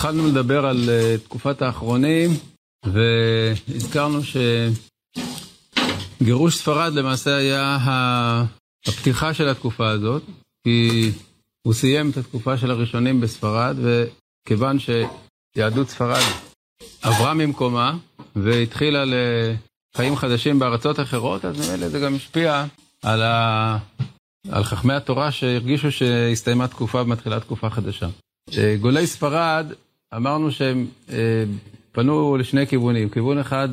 התחלנו לדבר על uh, תקופת האחרונים, והזכרנו שגירוש ספרד למעשה היה הפתיחה של התקופה הזאת, כי הוא סיים את התקופה של הראשונים בספרד, וכיוון שיהדות ספרד עברה ממקומה והתחילה לחיים חדשים בארצות אחרות, אז ממילא זה גם השפיע על, ה... על חכמי התורה שהרגישו שהסתיימה תקופה ומתחילה תקופה חדשה. אה, גולי ספרד, אמרנו שהם אה, פנו לשני כיוונים. כיוון אחד,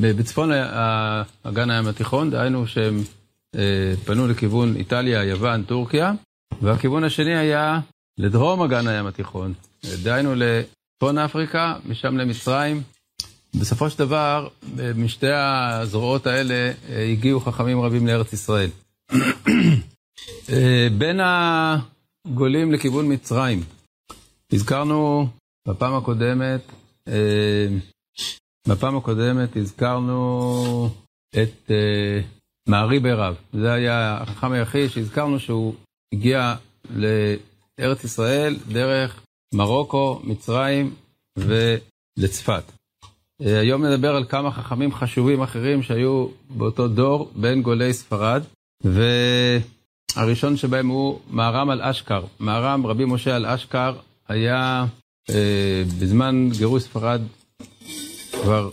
בצפון אגן הים התיכון, דהיינו שהם אה, פנו לכיוון איטליה, יוון, טורקיה, והכיוון השני היה לדרום אגן הים התיכון, דהיינו לצפון אפריקה, משם למצרים. בסופו של דבר, משתי הזרועות האלה הגיעו חכמים רבים לארץ ישראל. בין גולים לכיוון מצרים. הזכרנו בפעם הקודמת, אה, בפעם הקודמת הזכרנו את אה, מערי ברב. זה היה החכם היחיד שהזכרנו שהוא הגיע לארץ ישראל דרך מרוקו, מצרים ולצפת. אה, היום נדבר על כמה חכמים חשובים אחרים שהיו באותו דור בין גולי ספרד, ו... הראשון שבהם הוא מהר"ם על אשכר. מהר"ם, רבי משה על אשכר, היה אה, בזמן גירוש ספרד כבר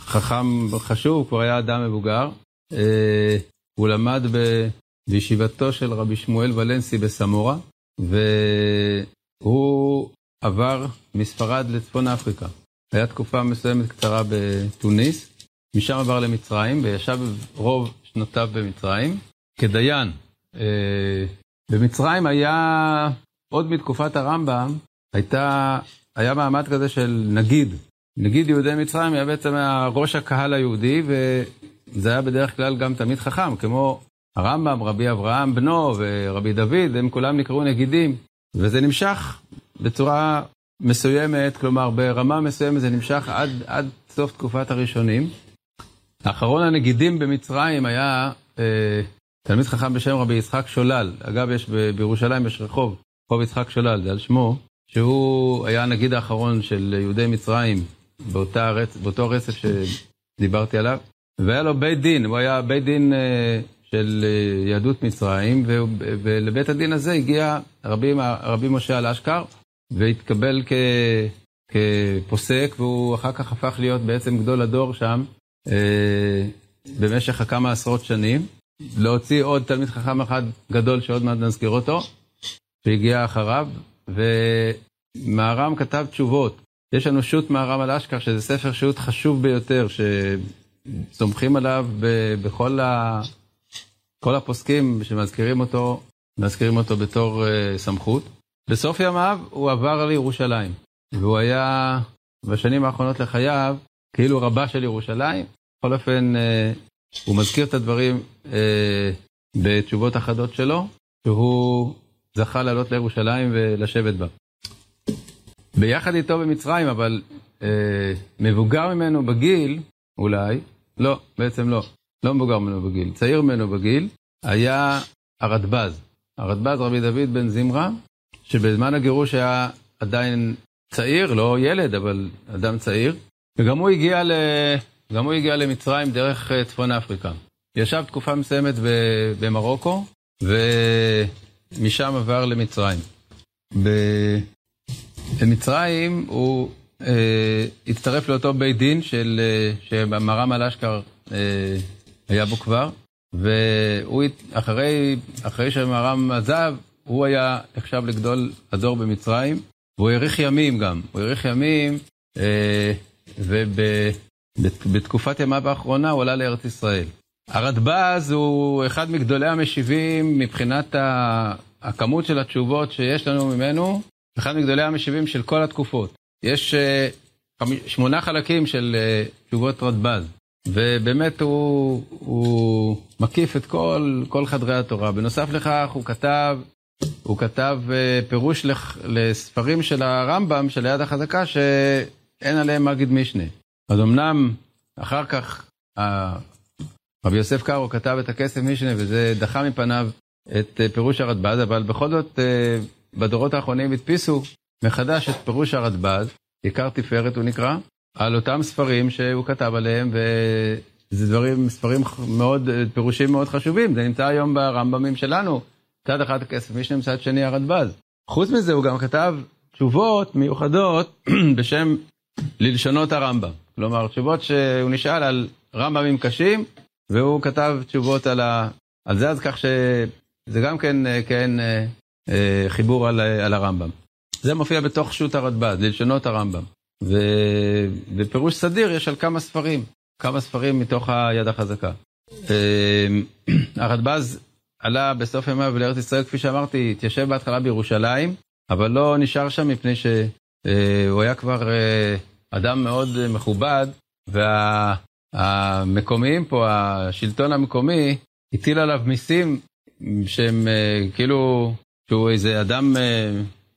חכם חשוב, כבר היה אדם מבוגר. אה, הוא למד ב, בישיבתו של רבי שמואל ולנסי בסמורה, והוא עבר מספרד לצפון אפריקה. היה תקופה מסוימת קצרה בתוניס, משם עבר למצרים, וישב רוב שנותיו במצרים. כדיין, אה, במצרים היה, עוד מתקופת הרמב"ם, הייתה, היה מעמד כזה של נגיד. נגיד יהודי מצרים היה בעצם ראש הקהל היהודי, וזה היה בדרך כלל גם תמיד חכם, כמו הרמב"ם, רבי אברהם בנו ורבי דוד, הם כולם נקראו נגידים. וזה נמשך בצורה מסוימת, כלומר ברמה מסוימת זה נמשך עד, עד סוף תקופת הראשונים. האחרון הנגידים במצרים היה אה, תלמיד חכם בשם רבי יצחק שולל, אגב, יש בירושלים יש רחוב, רחוב יצחק שולל, זה על שמו, שהוא היה הנגיד האחרון של יהודי מצרים באותה רצ... באותו רצף שדיברתי עליו, והיה לו בית דין, הוא היה בית דין אה, של אה, יהדות מצרים, ו... ולבית הדין הזה הגיע רבי, רבי משה על אשכר, והתקבל כ... כפוסק, והוא אחר כך הפך להיות בעצם גדול הדור שם אה, במשך כמה עשרות שנים. להוציא עוד תלמיד חכם אחד גדול שעוד מעט נזכיר אותו, שהגיע אחריו, ומהר"ם כתב תשובות. יש לנו שו"ת מהר"ם על אשכר, שזה ספר שו"ת חשוב ביותר, שסומכים עליו בכל ה... כל הפוסקים שמזכירים אותו, מזכירים אותו בתור uh, סמכות. בסוף ימיו הוא עבר לירושלים, והוא היה בשנים האחרונות לחייו כאילו רבה של ירושלים. בכל אופן, uh, הוא מזכיר את הדברים אה, בתשובות אחדות שלו, שהוא זכה לעלות לירושלים ולשבת בה. ביחד איתו במצרים, אבל אה, מבוגר ממנו בגיל, אולי, לא, בעצם לא, לא מבוגר ממנו בגיל, צעיר ממנו בגיל, היה הרדב"ז. הרדב"ז רבי דוד בן זמרה, שבזמן הגירוש היה עדיין צעיר, לא ילד, אבל אדם צעיר, וגם הוא הגיע ל... גם הוא הגיע למצרים דרך אה, צפון אפריקה. ישב תקופה מסוימת במרוקו, ומשם עבר למצרים. במצרים הוא אה, הצטרף לאותו בית דין של, אה, שמרם על אשכר אה, היה בו כבר, והוא, אחרי, אחרי שמרם עזב, הוא היה נחשב לגדול הדור במצרים, והוא האריך ימים גם. הוא האריך ימים, אה, וב... בתקופת ימיו האחרונה הוא עלה לארץ ישראל. הרדב"ז הוא אחד מגדולי המשיבים מבחינת הכמות של התשובות שיש לנו ממנו, אחד מגדולי המשיבים של כל התקופות. יש אה, שמונה חלקים של אה, תשובות רדב"ז, ובאמת הוא, הוא מקיף את כל, כל חדרי התורה. בנוסף לכך הוא כתב, הוא כתב אה, פירוש לספרים של הרמב"ם, של היד החזקה, שאין עליהם מגיד משנה. אז אמנם אחר כך רבי יוסף קארו כתב את הכסף משנה וזה דחה מפניו את אה, פירוש הרדב"ז, אבל בכל זאת אה, בדורות האחרונים הדפיסו מחדש את פירוש הרדב"ז, עיקר תפארת הוא נקרא, על אותם ספרים שהוא כתב עליהם, וזה דברים, ספרים מאוד, פירושים מאוד חשובים, זה נמצא היום ברמב"מים שלנו, צד אחד הכסף משנה, מצד שני הרדב"ז. חוץ מזה הוא גם כתב תשובות מיוחדות בשם ללשונות הרמב"ם. כלומר, תשובות שהוא נשאל על רמב"מים קשים, והוא כתב תשובות על, ה... על זה, אז כך שזה גם כן, כן חיבור על, על הרמב"ם. זה מופיע בתוך שו"ת הרדב"ז, ללשונות הרמב"ם. ובפירוש סדיר יש על כמה ספרים, כמה ספרים מתוך היד החזקה. הרדב"ז עלה בסוף ימיו לארץ ישראל, כפי שאמרתי, התיישב בהתחלה בירושלים, אבל לא נשאר שם מפני שהוא היה כבר אדם מאוד מכובד, והמקומיים פה, השלטון המקומי, הטיל עליו מיסים שהם כאילו, שהוא איזה אדם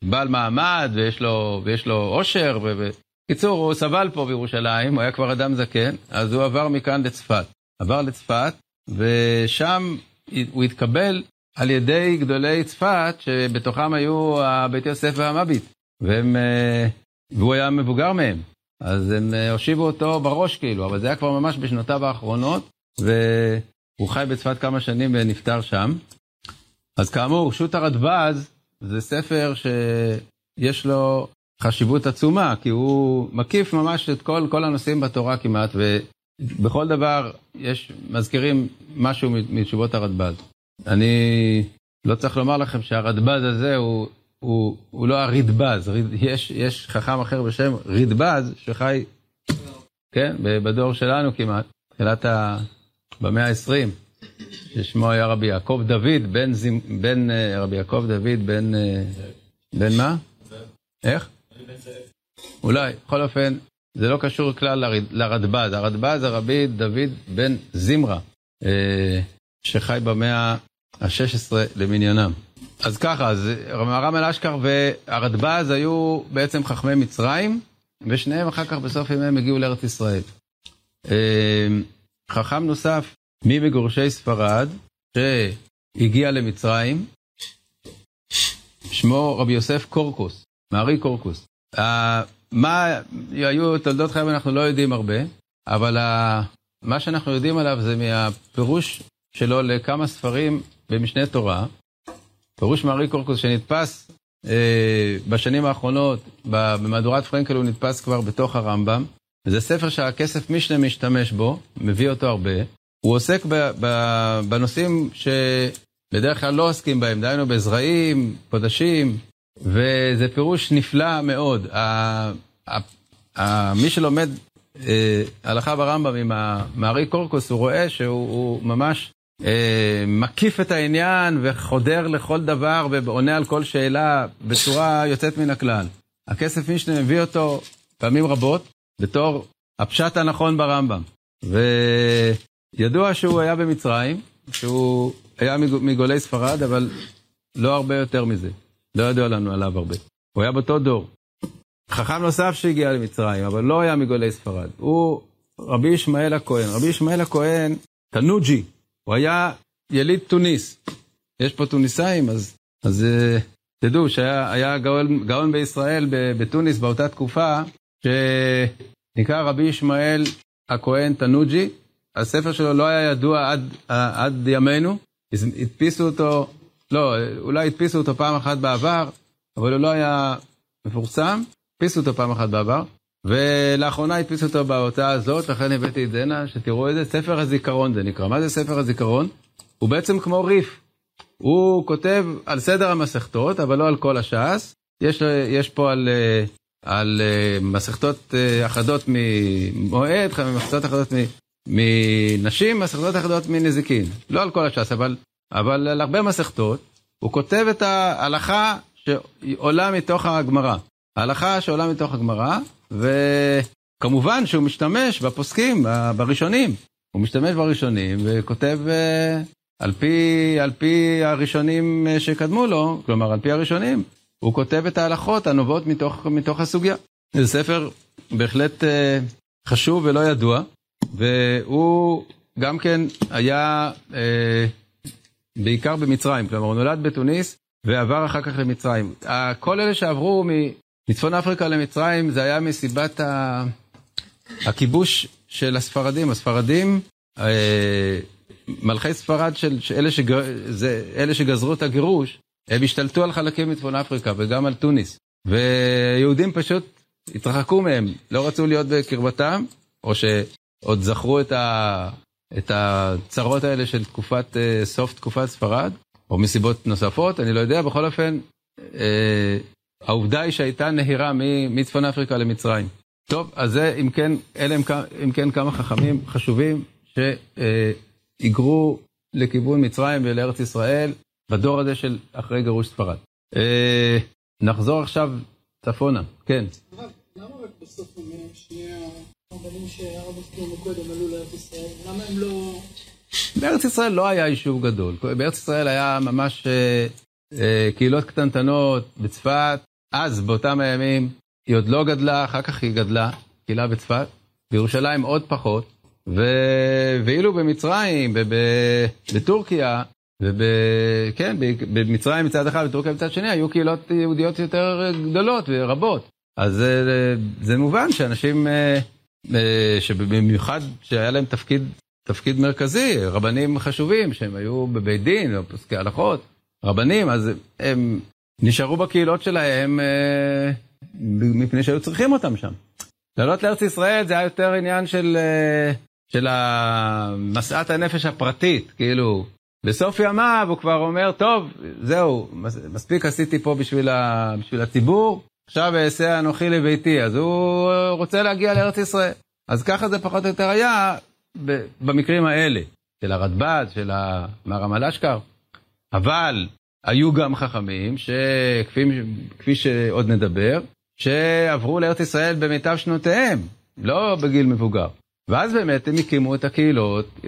בעל מעמד ויש לו, ויש לו עושר. בקיצור, הוא סבל פה בירושלים, הוא היה כבר אדם זקן, אז הוא עבר מכאן לצפת. עבר לצפת, ושם הוא התקבל על ידי גדולי צפת, שבתוכם היו בית יוסף והמביט, והם, והוא היה מבוגר מהם. אז הם הושיבו אותו בראש כאילו, אבל זה היה כבר ממש בשנותיו האחרונות, והוא חי בצפת כמה שנים ונפטר שם. אז כאמור, שו"ת הרדב"ז זה ספר שיש לו חשיבות עצומה, כי הוא מקיף ממש את כל, כל הנושאים בתורה כמעט, ובכל דבר יש, מזכירים משהו מתשובות הרדב"ז. אני לא צריך לומר לכם שהרדב"ז הזה הוא, הוא, הוא לא הרדב"ז, יש, יש חכם אחר בשם רדב"ז שחי, כן, בדור שלנו כמעט, תחילת ה... במאה ה-20. ששמו היה רבי יעקב דוד, בן, זימ... בן uh, רבי יעקב דוד, בן, uh, בן מה? איך? אולי, בכל אופן, זה לא קשור כלל לרד... לרדב"ז. הרדב"ז זה רבי דוד בן זמרה, uh, שחי במאה ה-16 למניינם. אז ככה, אז הרם אל אשכר והרדב"ז היו בעצם חכמי מצרים, ושניהם אחר כך בסוף ימיהם הגיעו לארץ ישראל. חכם נוסף מי מגורשי ספרד שהגיע למצרים, שמו רבי יוסף קורקוס, מארי קורקוס. Uh, מה היו תולדות חייו אנחנו לא יודעים הרבה, אבל מה שאנחנו יודעים עליו זה מהפירוש שלו לכמה ספרים במשנה תורה. פירוש מארי קורקוס שנתפס uh, בשנים האחרונות, במהדורת פרנקל הוא נתפס כבר בתוך הרמב"ם. זה ספר שהכסף משנה משתמש בו, מביא אותו הרבה. הוא עוסק ב, ב, בנושאים שבדרך כלל לא עוסקים בהם, דהיינו בזרעים, קודשים, וזה פירוש נפלא מאוד. ה, ה, ה, מי שלומד אה, הלכה ברמב"ם עם המארי קורקוס, הוא רואה שהוא ממש אה, מקיף את העניין וחודר לכל דבר ועונה על כל שאלה בצורה יוצאת מן הכלל. הכסף משנה מביא אותו פעמים רבות בתור הפשט הנכון ברמב"ם. ו... ידוע שהוא היה במצרים, שהוא היה מגולי ספרד, אבל לא הרבה יותר מזה. לא ידוע לנו עליו הרבה. הוא היה באותו דור. חכם נוסף שהגיע למצרים, אבל לא היה מגולי ספרד. הוא רבי ישמעאל הכהן. רבי ישמעאל הכהן, תנוג'י, הוא היה יליד תוניס. יש פה תוניסאים, אז, אז uh, תדעו שהיה גאון, גאון בישראל בתוניס באותה תקופה, שנקרא רבי ישמעאל הכהן תנוג'י, הספר שלו לא היה ידוע עד, עד ימינו, הדפיסו אותו, לא, אולי הדפיסו אותו פעם אחת בעבר, אבל הוא לא היה מפורסם, הדפיסו אותו פעם אחת בעבר, ולאחרונה הדפיסו אותו בהוצאה הזאת, לכן הבאתי את הנה, שתראו איזה ספר הזיכרון זה נקרא. מה זה ספר הזיכרון? הוא בעצם כמו ריף. הוא כותב על סדר המסכתות, אבל לא על כל הש"ס. יש, יש פה על, על מסכתות אחדות ממועד, מסכתות אחדות מנשים, מסכתות אחדות מנזיקין. לא על כל הש"ס, אבל, אבל על הרבה מסכתות, הוא כותב את ההלכה שעולה מתוך הגמרא. ההלכה שעולה מתוך הגמרא, וכמובן שהוא משתמש בפוסקים, בראשונים. הוא משתמש בראשונים וכותב אה, על פי, על פי הראשונים אה, שקדמו לו, כלומר על פי הראשונים, הוא כותב את ההלכות הנובעות מתוך, מתוך הסוגיה. זה ספר בהחלט אה, חשוב ולא ידוע. והוא גם כן היה אה, בעיקר במצרים, כלומר הוא נולד בתוניס ועבר אחר כך למצרים. כל אלה שעברו מצפון אפריקה למצרים זה היה מסיבת ה... הכיבוש של הספרדים. הספרדים, אה, מלכי ספרד של, אלה, שג... זה, אלה שגזרו את הגירוש, הם השתלטו על חלקים מצפון אפריקה וגם על טוניס. ויהודים פשוט התרחקו מהם, לא רצו להיות בקרבתם, או שעוד זכרו את, ה... את הצרות האלה של תקופת, אה, סוף תקופת ספרד, או מסיבות נוספות, אני לא יודע, בכל אופן, אה, העובדה היא שהייתה נהירה מצפון אפריקה למצרים. טוב, אז זה, אם כן, אלה הם, אם כן כמה חכמים חשובים שהיגרו לכיוון מצרים ולארץ ישראל בדור הזה של אחרי גירוש ספרד. אה, נחזור עכשיו צפונה, כן. למה רק בסוף המאה שני הרבנים שהרב הזכירו קודם עלו לארץ ישראל? למה הם לא... בארץ ישראל לא היה יישוב גדול. בארץ ישראל היה ממש אה, קהילות קטנטנות בצפת. אז, באותם הימים, היא עוד לא גדלה, אחר כך היא גדלה, קהילה בצפת. בירושלים עוד פחות. ו... ואילו במצרים, ב... בטורקיה, וכן, במצרים מצד אחד וטורקיה מצד שני, היו קהילות יהודיות יותר גדולות ורבות. אז זה, זה מובן שאנשים, אה, אה, שבמיוחד שהיה להם תפקיד, תפקיד מרכזי, רבנים חשובים, שהם היו בבית דין או פוסקי הלכות, רבנים, אז הם נשארו בקהילות שלהם אה, מפני שהיו צריכים אותם שם. לעלות לארץ ישראל זה היה יותר עניין של, של משאת הנפש הפרטית, כאילו. בסוף ימיו הוא כבר אומר, טוב, זהו, מספיק עשיתי פה בשביל, ה, בשביל הציבור, עכשיו אעשה אנוכי לביתי. אז הוא רוצה להגיע לארץ ישראל. אז ככה זה פחות או יותר היה במקרים האלה, של הרדב"ז, של מהרמל אשכר. אבל היו גם חכמים, שכפי שעוד נדבר, שעברו לארץ ישראל במיטב שנותיהם, לא בגיל מבוגר. ואז באמת הם הקימו את הקהילות,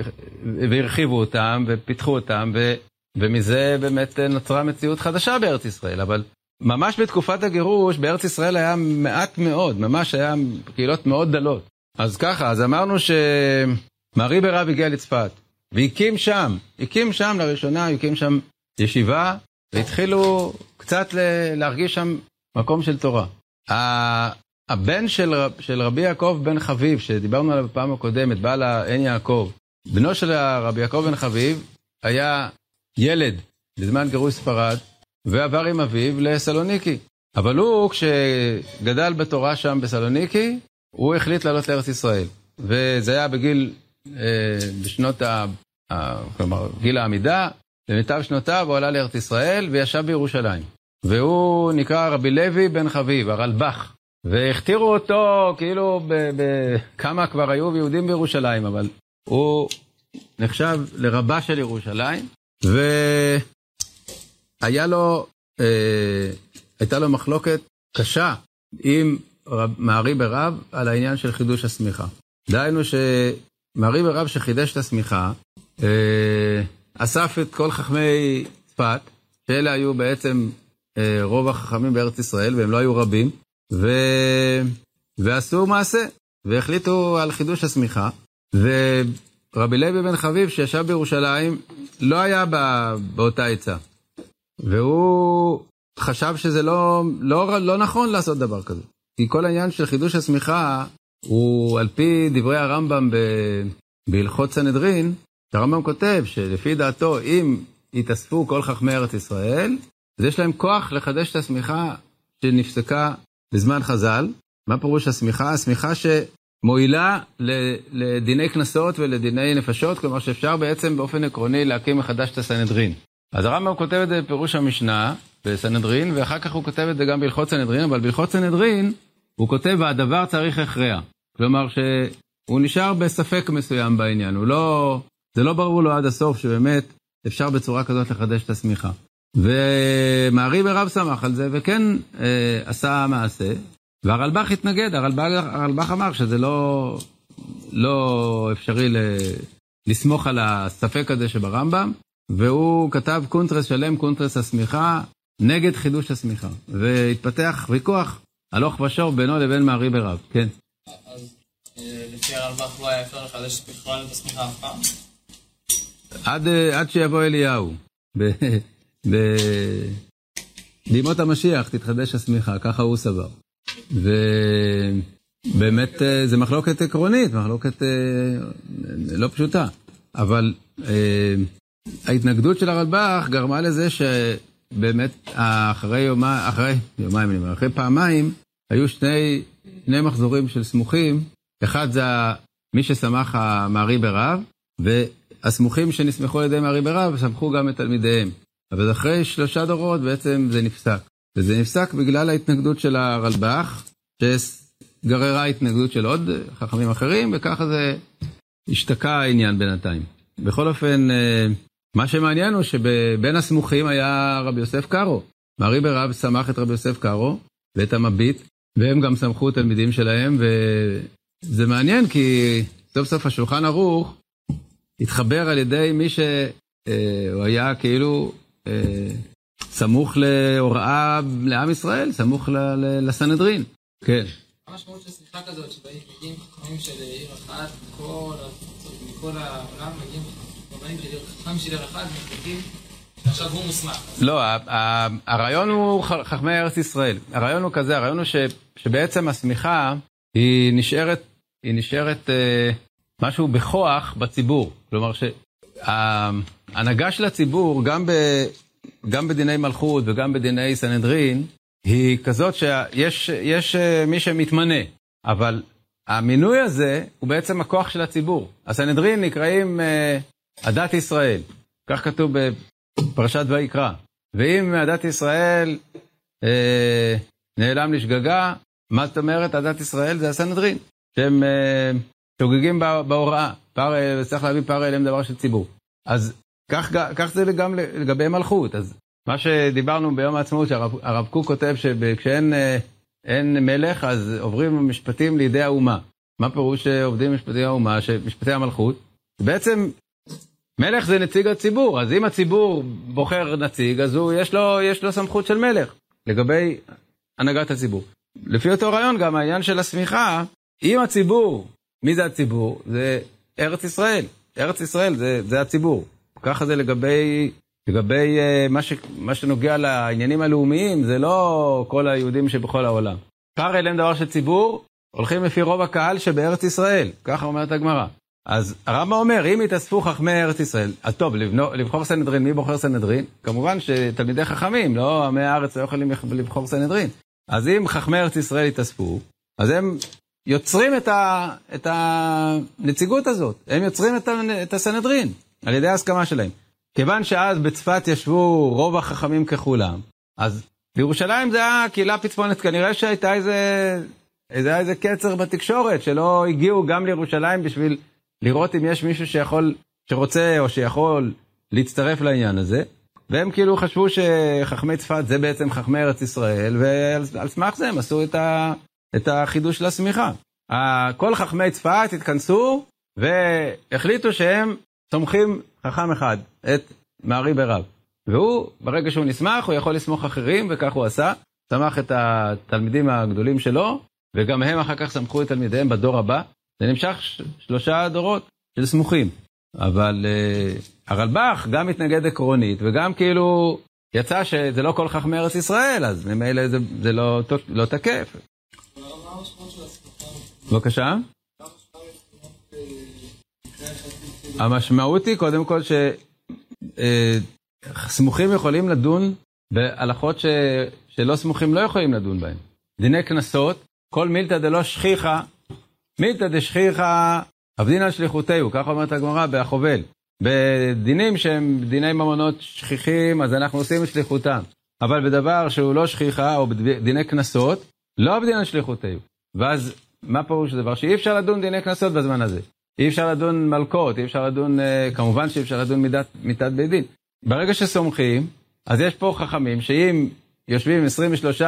והרחיבו אותם, ופיתחו אותם, ו, ומזה באמת נוצרה מציאות חדשה בארץ ישראל. אבל ממש בתקופת הגירוש, בארץ ישראל היה מעט מאוד, ממש היה קהילות מאוד דלות. אז ככה, אז אמרנו שמרי ברב הגיע לצפת, והקים שם, הקים שם לראשונה, הקים שם ישיבה, והתחילו קצת להרגיש שם מקום של תורה. הבן של, רב, של רבי יעקב בן חביב, שדיברנו עליו בפעם הקודמת, בעל העין יעקב, בנו של רבי יעקב בן חביב היה ילד בזמן גירוש ספרד, ועבר עם אביו לסלוניקי. אבל הוא, כשגדל בתורה שם בסלוניקי, הוא החליט לעלות לארץ ישראל. וזה היה בגיל, בשנות ה... כלומר, גיל העמידה, במיטב שנותיו הוא עלה לארץ ישראל וישב בירושלים. והוא נקרא רבי לוי בן חביב, הרלב"ח. והכתירו אותו כאילו בכמה כבר היו יהודים בירושלים, אבל הוא נחשב לרבה של ירושלים, והיה לו, אה, הייתה לו מחלוקת קשה עם מערי ברב על העניין של חידוש השמיכה. דהיינו שמערי ברב שחידש את השמיכה, אה, אסף את כל חכמי צפת, שאלה היו בעצם אה, רוב החכמים בארץ ישראל, והם לא היו רבים, ו... ועשו מעשה, והחליטו על חידוש השמיכה, ורבי לוי בן חביב שישב בירושלים לא היה בא... באותה עצה, והוא חשב שזה לא, לא, לא נכון לעשות דבר כזה. כי כל העניין של חידוש השמיכה הוא על פי דברי הרמב"ם ב... בהלכות סנהדרין, הרמב"ם כותב שלפי דעתו אם יתאספו כל חכמי ארץ ישראל, אז יש להם כוח לחדש את השמיכה שנפסקה בזמן חז"ל. מה פירוש השמיכה? השמיכה שמועילה לדיני קנסות ולדיני נפשות, כלומר שאפשר בעצם באופן עקרוני להקים מחדש את הסנהדרין. אז הרמב"ם כותב את זה בפירוש המשנה בסנהדרין, ואחר כך הוא כותב את זה גם בהלכות סנהדרין, אבל בהלכות סנהדרין הוא כותב, והדבר צריך הכרע. כלומר שהוא נשאר בספק מסוים בעניין, הוא לא, זה לא ברור לו עד הסוף שבאמת אפשר בצורה כזאת לחדש את השמיכה. ומעריב הרב שמח על זה, וכן אה, עשה מעשה, והרלב"ח התנגד, הרלב"ח, הרלב"ח אמר שזה לא, לא אפשרי ל, לסמוך על הספק הזה שברמב"ם, והוא כתב קונטרס שלם, קונטרס השמיכה, נגד חידוש השמיכה, והתפתח ויכוח הלוך ושור בינו לבין מהר"י בירב, כן. אז אה, לפי הרלב"ח לא היה אפשר לחדש בכלל את השמיכה אף פעם? עד, אה, שיבוא אליהו. בימות המשיח תתחדש השמיכה, ככה הוא סבר. ובאמת אה, זה מחלוקת עקרונית, מחלוקת לא פשוטה. אבל ההתנגדות של הרלב"ח גרמה לזה שבאמת אחרי יומיים, אחרי יומיים, אני אומר, אחרי פעמיים, היו שני, שני מחזורים של סמוכים. אחד זה מי שסמך המערי ברב, והסמוכים שנסמכו על ידי מערי ברב סמכו גם את תלמידיהם. אבל אחרי שלושה דורות בעצם זה נפסק. וזה נפסק בגלל ההתנגדות של הרלב"ח, שגררה התנגדות של עוד חכמים אחרים, וככה זה השתקע העניין בינתיים. בכל אופן, אה, מה שמעניין הוא שבין הסמוכים היה רבי יוסף קארו. מערי ברב סמך את רבי יוסף קארו ואת המביט, והם גם סמכו תלמידים שלהם, וזה מעניין כי סוף סוף השולחן ערוך התחבר על ידי מי שהוא אה, היה כאילו אה, סמוך להוראה לעם ישראל, סמוך לסנהדרין. כן. מה המשמעות של שיחה כזאת, שבאים חכמים של עיר אחת, מכל העולם מגיעים לא, הרעיון הוא חכמי ארץ ישראל. הרעיון הוא כזה, הרעיון הוא שבעצם השמיכה היא נשארת, היא נשארת אה, משהו בכוח בציבור. כלומר שההנהגה של הציבור, גם ב... גם בדיני מלכות וגם בדיני סנהדרין, היא כזאת שיש יש אה, מי שמתמנה, אבל המינוי הזה הוא בעצם הכוח של הציבור. הסנהדרין נקראים uh, עדת ישראל, כך כתוב בפרשת ויקרא. ואם עדת ישראל uh, נעלם לשגגה, מה זאת אומרת עדת ישראל? זה הסנהדרין, שהם uh, שוגגים בהוראה. פר, צריך להביא פר אליהם דבר של ציבור. אז כך, כך זה גם לגבי מלכות. אז מה שדיברנו ביום העצמאות, שהרב קוק כותב שכשאין אין מלך, אז עוברים המשפטים לידי האומה. מה פירוש שעובדים משפטי האומה, משפטי המלכות? בעצם מלך זה נציג הציבור, אז אם הציבור בוחר נציג, אז הוא, יש, לו, יש לו סמכות של מלך לגבי הנהגת הציבור. לפי אותו רעיון גם העניין של השמיכה, אם הציבור, מי זה הציבור? זה ארץ ישראל. ארץ ישראל זה, זה הציבור. ככה זה לגבי, לגבי uh, מה, ש, מה שנוגע לעניינים הלאומיים, זה לא כל היהודים שבכל העולם. קר אליהם דבר של ציבור, הולכים לפי רוב הקהל שבארץ ישראל, ככה אומרת הגמרא. אז הרמב"ם אומר, אם יתאספו חכמי ארץ ישראל, אז טוב, לבחור סנהדרין, מי בוחר סנהדרין? כמובן שתלמידי חכמים, לא עמי הארץ לא יכולים לבחור סנהדרין. אז אם חכמי ארץ ישראל יתאספו, אז הם יוצרים את, ה, את הנציגות הזאת, הם יוצרים את, את הסנהדרין. על ידי ההסכמה שלהם. כיוון שאז בצפת ישבו רוב החכמים ככולם, אז בירושלים זה היה קהילה פצפונת, כנראה שהייתה איזה, איזה, איזה קצר בתקשורת, שלא הגיעו גם לירושלים בשביל לראות אם יש מישהו שיכול, שרוצה או שיכול להצטרף לעניין הזה. והם כאילו חשבו שחכמי צפת זה בעצם חכמי ארץ ישראל, ועל סמך זה הם עשו את, ה, את החידוש של השמיכה. כל חכמי צפת התכנסו והחליטו שהם סומכים חכם אחד, את מערי ברב. והוא, ברגע שהוא נסמך, הוא יכול לסמוך אחרים, וכך הוא עשה. סמך את התלמידים הגדולים שלו, וגם הם אחר כך סמכו את תלמידיהם בדור הבא. זה נמשך שלושה דורות של סמוכים. אבל uh, הרלב"ח גם מתנגד עקרונית, וגם כאילו יצא שזה לא כל חכמי ארץ ישראל, אז ממילא זה, זה לא, לא תקף. בבקשה? המשמעות היא קודם כל שסמוכים אה, יכולים לדון בהלכות ש... שלא סמוכים לא יכולים לדון בהן. דיני קנסות, כל מילתא דלא שכיחא, מילתא דשכיחא עבדינא שליחותהו, כך אומרת הגמרא בהחובל. בדינים שהם דיני ממונות שכיחים, אז אנחנו עושים את שליחותם. אבל בדבר שהוא לא שכיחה, או בדיני קנסות, לא עבדינא שליחותהו. ואז, מה פירוש הדבר? שאי אפשר לדון דיני קנסות בזמן הזה. אי אפשר לדון מלקות, אי אפשר לדון, אה, כמובן שאי אפשר לדון מידת, מיתת בית דין. ברגע שסומכים, אז יש פה חכמים שאם יושבים 23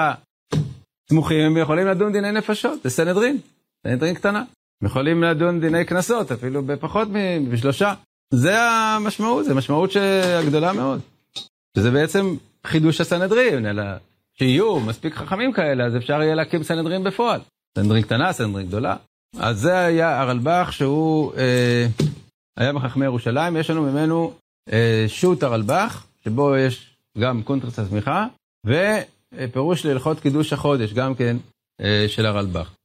סמוכים, הם יכולים לדון דיני נפשות, זה סנהדרין, סנהדרין קטנה. יכולים לדון דיני קנסות, אפילו בפחות משלושה. זה המשמעות, זו משמעות גדולה מאוד. שזה בעצם חידוש הסנהדרין, אלא שיהיו מספיק חכמים כאלה, אז אפשר יהיה להקים סנהדרין בפועל. סנהדרין קטנה, סנהדרין גדולה. אז זה היה הרלב"ח שהוא אה, היה בחכמי ירושלים, יש לנו ממנו אה, שו"ת הרלב"ח, שבו יש גם קונטרס הצמיחה, ופירוש להלכות קידוש החודש, גם כן של הרלב"ח.